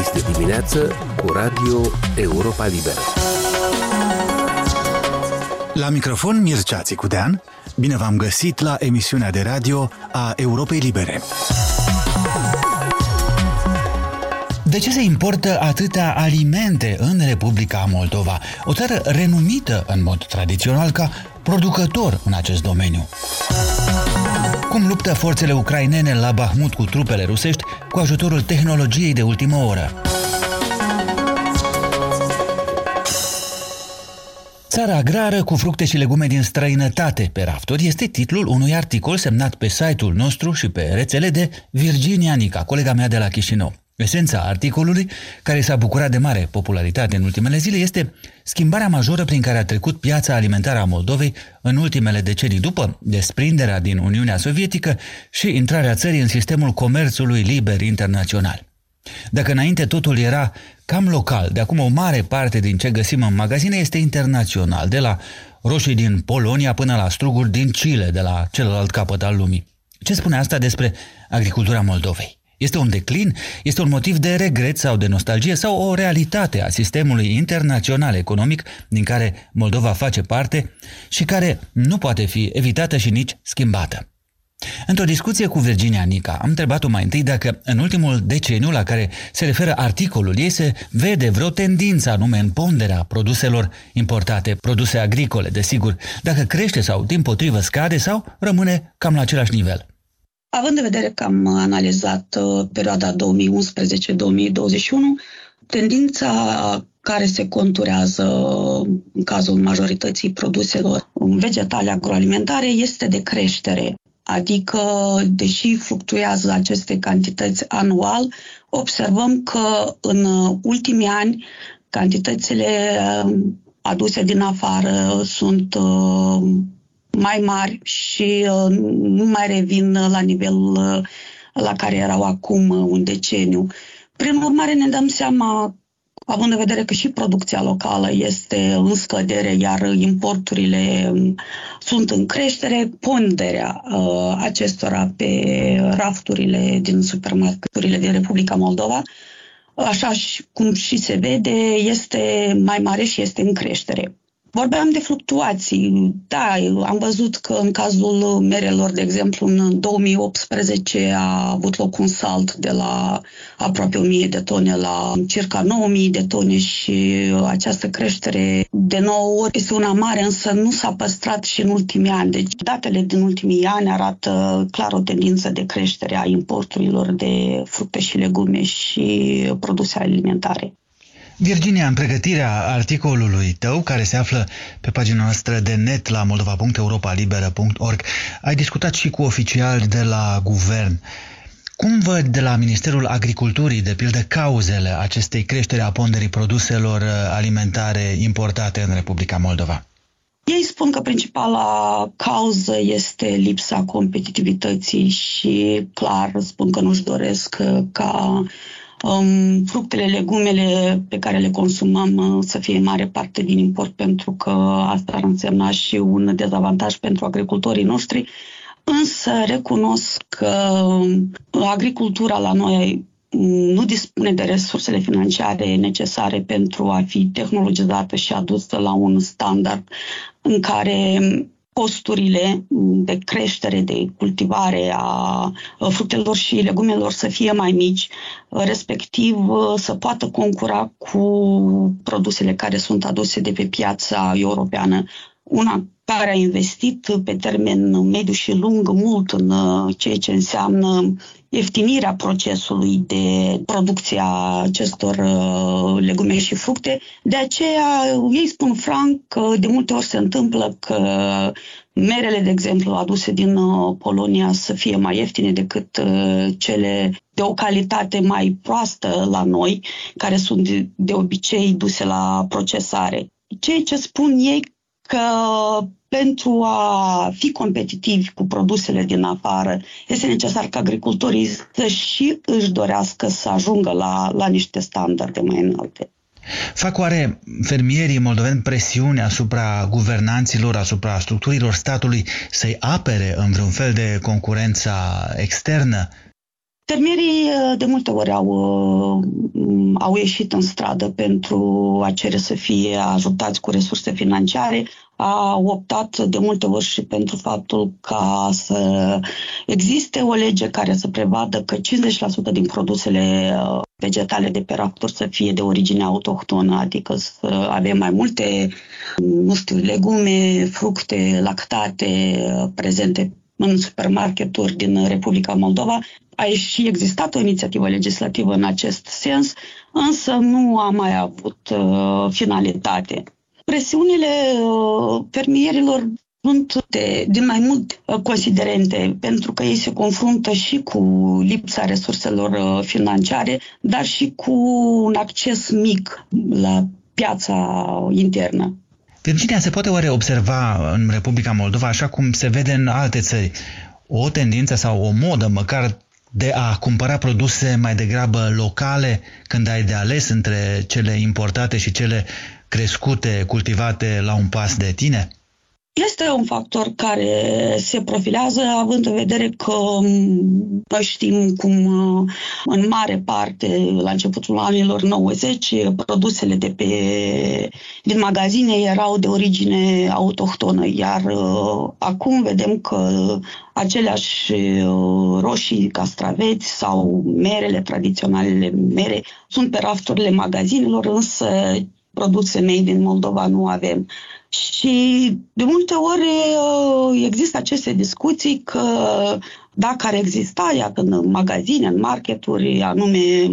Este dimineață cu Radio Europa Liberă. La microfon Mircea Țicudean, bine v-am găsit la emisiunea de radio a Europei Libere. De ce se importă atâtea alimente în Republica Moldova, o țară renumită în mod tradițional ca producător în acest domeniu? Cum luptă forțele ucrainene la Bahmut cu trupele rusești cu ajutorul tehnologiei de ultimă oră? Țara agrară cu fructe și legume din străinătate pe rafturi este titlul unui articol semnat pe site-ul nostru și pe rețele de Virginia Nica, colega mea de la Chișinău. Esența articolului, care s-a bucurat de mare popularitate în ultimele zile, este schimbarea majoră prin care a trecut piața alimentară a Moldovei în ultimele decenii după desprinderea din Uniunea Sovietică și intrarea țării în sistemul comerțului liber internațional. Dacă înainte totul era cam local, de acum o mare parte din ce găsim în magazine este internațional, de la roșii din Polonia până la struguri din Chile, de la celălalt capăt al lumii. Ce spune asta despre agricultura Moldovei? Este un declin? Este un motiv de regret sau de nostalgie sau o realitate a sistemului internațional economic din care Moldova face parte și care nu poate fi evitată și nici schimbată? Într-o discuție cu Virginia Nica, am întrebat-o mai întâi dacă în ultimul deceniu la care se referă articolul ei se vede vreo tendință anume în ponderea produselor importate, produse agricole, desigur, dacă crește sau din potrivă scade sau rămâne cam la același nivel. Având în vedere că am analizat uh, perioada 2011-2021, tendința care se conturează în cazul majorității produselor vegetale agroalimentare este de creștere. Adică, deși fluctuează aceste cantități anual, observăm că în ultimii ani cantitățile uh, aduse din afară sunt uh, mai mari și uh, nu mai revin la nivelul uh, la care erau acum uh, un deceniu. Prin urmare, ne dăm seama, având în vedere că și producția locală este în scădere, iar importurile um, sunt în creștere, ponderea uh, acestora pe rafturile din supermarketurile din Republica Moldova, așa cum și se vede, este mai mare și este în creștere. Vorbeam de fluctuații. Da, am văzut că în cazul merelor, de exemplu, în 2018 a avut loc un salt de la aproape 1000 de tone la circa 9000 de tone și această creștere de 9 ori este una mare, însă nu s-a păstrat și în ultimii ani. Deci datele din ultimii ani arată clar o tendință de creștere a importurilor de fructe și legume și produse alimentare. Virginia, în pregătirea articolului tău, care se află pe pagina noastră de net la moldova.europalibera.org, ai discutat și cu oficiali de la guvern. Cum văd de la Ministerul Agriculturii, de pildă, cauzele acestei creșteri a ponderii produselor alimentare importate în Republica Moldova? Ei spun că principala cauză este lipsa competitivității și clar spun că nu-și doresc ca um, fructele, legumele pe care le consumăm uh, să fie mare parte din import, pentru că asta ar însemna și un dezavantaj pentru agricultorii noștri. Însă recunosc că agricultura la noi nu dispune de resursele financiare necesare pentru a fi tehnologizată și adusă la un standard în care costurile de creștere, de cultivare a fructelor și legumelor să fie mai mici, respectiv să poată concura cu produsele care sunt aduse de pe piața europeană. Una care a investit pe termen mediu și lung mult în ceea ce înseamnă ieftinirea procesului de producție a acestor uh, legume și fructe. De aceea, ei spun franc că de multe ori se întâmplă că merele, de exemplu, aduse din uh, Polonia să fie mai ieftine decât uh, cele de o calitate mai proastă la noi, care sunt de obicei duse la procesare. Ceea ce spun ei că pentru a fi competitivi cu produsele din afară, este necesar ca agricultorii să și își dorească să ajungă la, la niște standarde mai înalte. Fac oare fermierii moldoveni presiune asupra guvernanților, asupra structurilor statului să-i apere în vreun fel de concurența externă? Fermierii de multe ori au au ieșit în stradă pentru a cere să fie ajutați cu resurse financiare, a optat de multe ori și pentru faptul ca să existe o lege care să prevadă că 50% din produsele uh, vegetale de pe rafturi să fie de origine autohtonă, adică să avem mai multe, nu știu, legume, fructe, lactate uh, prezente în supermarketuri din Republica Moldova. A și existat o inițiativă legislativă în acest sens, însă nu a mai avut uh, finalitate. Presiunile uh, fermierilor sunt de, din mai mult uh, considerente, pentru că ei se confruntă și cu lipsa resurselor uh, financiare, dar și cu un acces mic la piața internă. Virginia, se poate oare observa în Republica Moldova, așa cum se vede în alte țări, o tendință sau o modă măcar de a cumpăra produse mai degrabă locale când ai de ales între cele importate și cele crescute, cultivate la un pas de tine? Este un factor care se profilează, având în vedere că noi știm cum în mare parte, la începutul anilor 90, produsele de pe, din magazine erau de origine autohtonă, iar uh, acum vedem că aceleași uh, roșii, castraveți sau merele, tradiționalele mere, sunt pe rafturile magazinelor, însă produse made din Moldova nu avem. Și de multe ori uh, există aceste discuții că dacă ar exista, iată, în magazine, în marketuri, anume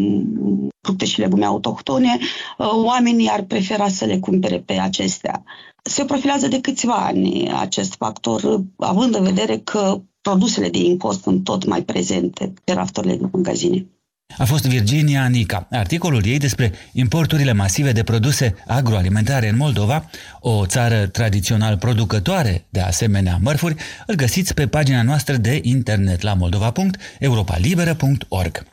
fructe și legume autohtone, uh, oamenii ar prefera să le cumpere pe acestea. Se profilează de câțiva ani acest factor, având în vedere că produsele de import sunt tot mai prezente pe rafturile din magazine. A fost Virginia Nica. Articolul ei despre importurile masive de produse agroalimentare în Moldova, o țară tradițional producătoare de asemenea mărfuri, îl găsiți pe pagina noastră de internet la moldova.europalibera.org.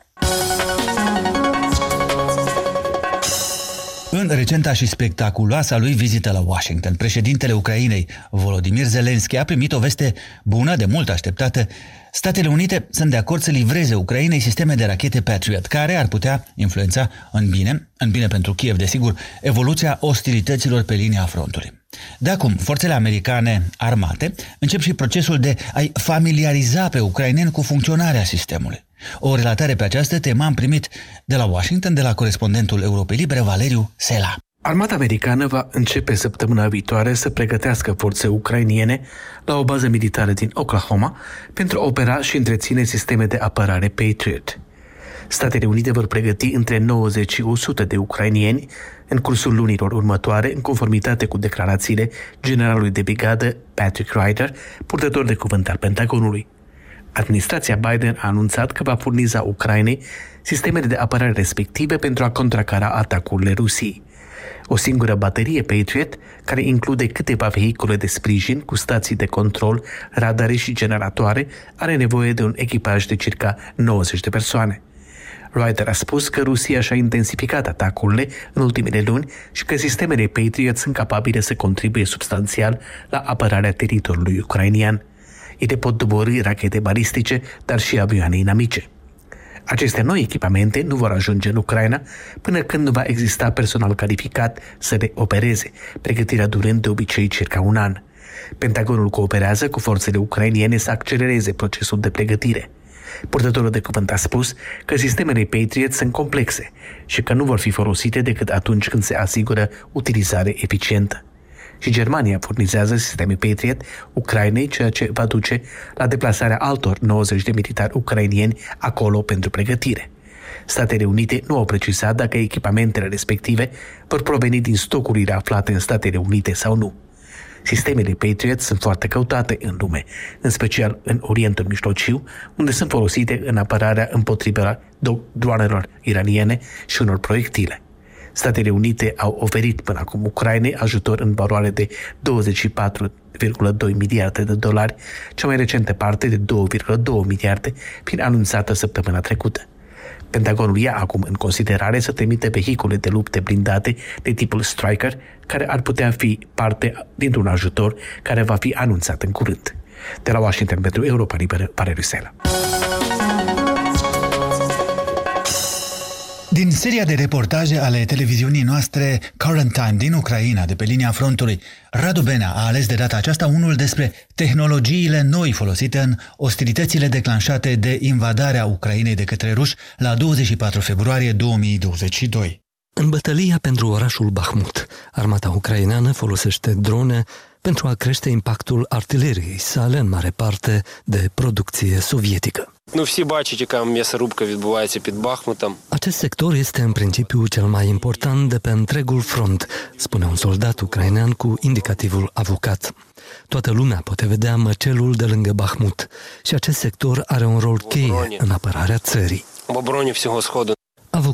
În recenta și spectaculoasa lui vizită la Washington, președintele Ucrainei, Volodymyr Zelensky, a primit o veste bună, de mult așteptată. Statele Unite sunt de acord să livreze Ucrainei sisteme de rachete Patriot, care ar putea influența în bine, în bine pentru Kiev, desigur, evoluția ostilităților pe linia frontului. De acum, forțele americane armate încep și procesul de a-i familiariza pe ucraineni cu funcționarea sistemului. O relatare pe această temă am primit de la Washington, de la corespondentul Europei Libere, Valeriu Sela. Armata americană va începe săptămâna viitoare să pregătească forțe ucrainiene la o bază militară din Oklahoma pentru a opera și întreține sisteme de apărare Patriot. Statele Unite vor pregăti între 90 și 100 de ucrainieni în cursul lunilor următoare, în conformitate cu declarațiile generalului de brigadă Patrick Ryder, purtător de cuvânt al Pentagonului. Administrația Biden a anunțat că va furniza Ucrainei sistemele de apărare respective pentru a contracara atacurile Rusiei. O singură baterie Patriot, care include câteva vehicule de sprijin cu stații de control, radare și generatoare, are nevoie de un echipaj de circa 90 de persoane. Reuters a spus că Rusia și-a intensificat atacurile în ultimele luni și că sistemele Patriot sunt capabile să contribuie substanțial la apărarea teritoriului ucrainian. Ele pot dobori rachete balistice, dar și avioane inamice. Aceste noi echipamente nu vor ajunge în Ucraina până când nu va exista personal calificat să le opereze, pregătirea durând de obicei circa un an. Pentagonul cooperează cu forțele ucrainiene să accelereze procesul de pregătire. Purtătorul de cuvânt a spus că sistemele Patriot sunt complexe și că nu vor fi folosite decât atunci când se asigură utilizare eficientă și Germania furnizează sisteme Patriot Ucrainei, ceea ce va duce la deplasarea altor 90 de militari ucrainieni acolo pentru pregătire. Statele Unite nu au precizat dacă echipamentele respective vor proveni din stocurile aflate în Statele Unite sau nu. Sistemele Patriot sunt foarte căutate în lume, în special în Orientul Mijlociu, unde sunt folosite în apărarea împotriva droanelor iraniene și unor proiectile. Statele Unite au oferit până acum Ucrainei ajutor în valoare de 24,2 miliarde de dolari, cea mai recentă parte de 2,2 miliarde, fiind anunțată săptămâna trecută. Pentagonul ia acum în considerare să trimite vehicule de lupte blindate de tipul Striker, care ar putea fi parte dintr-un ajutor care va fi anunțat în curând. De la Washington pentru Europa Liberă, pare Rusela. Din seria de reportaje ale televiziunii noastre Current Time din Ucraina, de pe linia frontului, Radu Benea a ales de data aceasta unul despre tehnologiile noi folosite în ostilitățile declanșate de invadarea Ucrainei de către ruși la 24 februarie 2022. În bătălia pentru orașul Bahmut, armata ucraineană folosește drone pentru a crește impactul artileriei sale în mare parte de producție sovietică. Ну, всі бачать, яка м'ясорубка відбувається під Бахмутом. Acest sector este în principiu cel mai important de pe întregul front, spune un soldat ucrainean cu indicativul avocat. Toată lumea poate vedea măcelul de lângă Bahmut și acest sector are un rol cheie în apărarea țării. В обороні всього Сходу.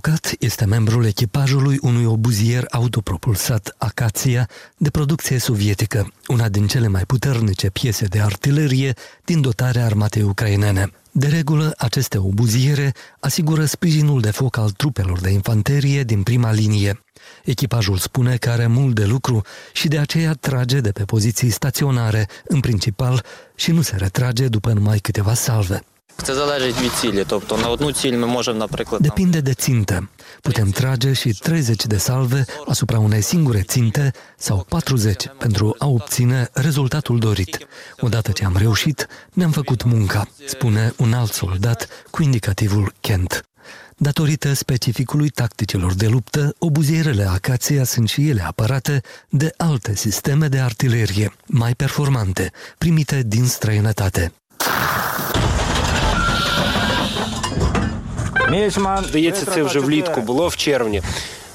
Avocat este membrul echipajului unui obuzier autopropulsat Acația de producție sovietică, una din cele mai puternice piese de artilerie din dotarea armatei ucrainene. De regulă, aceste obuziere asigură sprijinul de foc al trupelor de infanterie din prima linie. Echipajul spune că are mult de lucru și de aceea trage de pe poziții staționare, în principal, și nu se retrage după numai câteva salve. Це залежить від цілі. Тобто на одну ціль ми можемо, наприклад, там, Depinde de țintă. Putem trage și 30 de salve asupra unei singure ținte sau 40 pentru a obține rezultatul dorit. Odată ce am reușit, ne-am făcut munca, spune un alt soldat cu indicativul Kent. Datorită specificului tacticilor de luptă, obuzierele Acația sunt și ele apărate de alte sisteme de artilerie, mai performante, primite din străinătate. Здається, це вже влітку було в червні.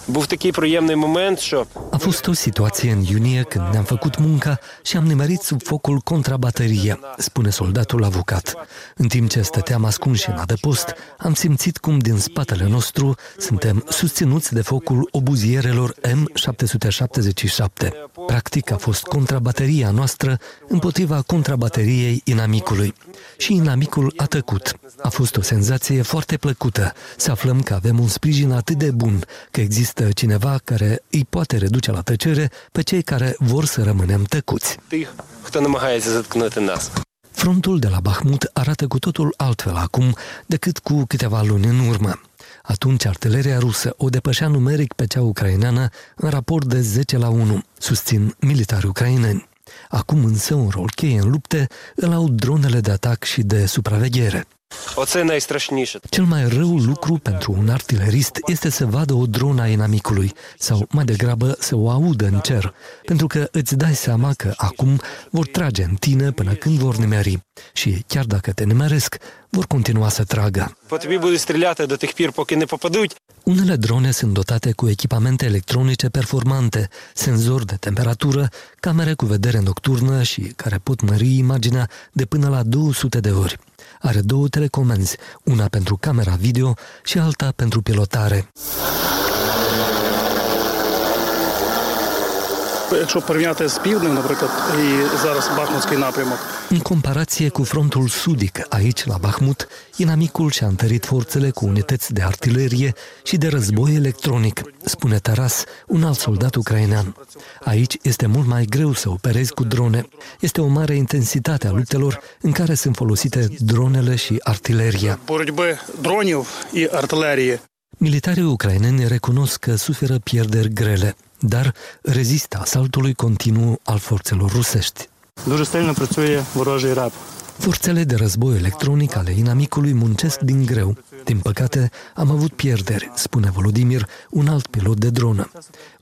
Був такий приємний момент, що fost o situație în iunie când ne-am făcut munca și am nimerit sub focul contrabaterie, spune soldatul avocat. În timp ce stăteam ascunși în adăpost, am simțit cum din spatele nostru suntem susținuți de focul obuzierelor M777. Practic a fost contrabateria noastră împotriva contrabateriei inamicului. Și inamicul a tăcut. A fost o senzație foarte plăcută să aflăm că avem un sprijin atât de bun, că există cineva care îi poate reduce la tăcere pe cei care vor să rămânem tăcuți. Frontul de la Bahmut arată cu totul altfel acum decât cu câteva luni în urmă. Atunci artileria rusă o depășea numeric pe cea ucraineană în raport de 10 la 1, susțin militari ucraineni. Acum însă un rol cheie în lupte îl au dronele de atac și de supraveghere. Оце найстрашніше. Cel mai rău lucru pentru un artilerist este să vadă o dronă a inamicului sau mai degrabă să o audă în cer, pentru că îți dai seama că acum vor trage în tine până când vor nimeri și chiar dacă te nimeresc, vor continua să tragă. По тобі будуть стріляти до тих пір, поки не попадуть. Unele drone sunt dotate cu echipamente electronice performante, senzori de temperatură, camere cu vedere nocturnă și care pot mări imaginea de până la 200 de ori. Are două telecomenzi, una pentru camera video și alta pentru pilotare. Якщо порівняти з півднем, наприклад, і зараз Бахмутський напрямок, În comparație cu frontul sudic, aici la Bahmut, inamicul și-a întărit forțele cu unități de artilerie și de război electronic, spune Taras, un alt soldat ucrainean. Aici este mult mai greu să operezi cu drone. Este o mare intensitate a luptelor în care sunt folosite dronele și artileria. боротьби дронів і артилерії. Militarii ucraineni recunosc că suferă pierderi grele, dar rezistă asaltului continuu al forțelor rusești. Дуже сильно працює ворожий реп. Forțele de război electronic ale inamicului muncesc din greu. Din păcate, am avut pierderi, spune Volodimir, un alt pilot de dronă.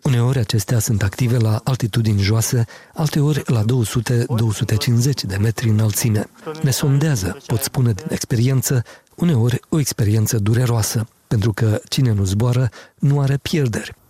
Uneori acestea sunt active la altitudini joase, alteori la 200-250 de metri înălțime. Ne sondează, pot spune din experiență, uneori o experiență dureroasă, pentru că cine nu zboară nu are pierderi.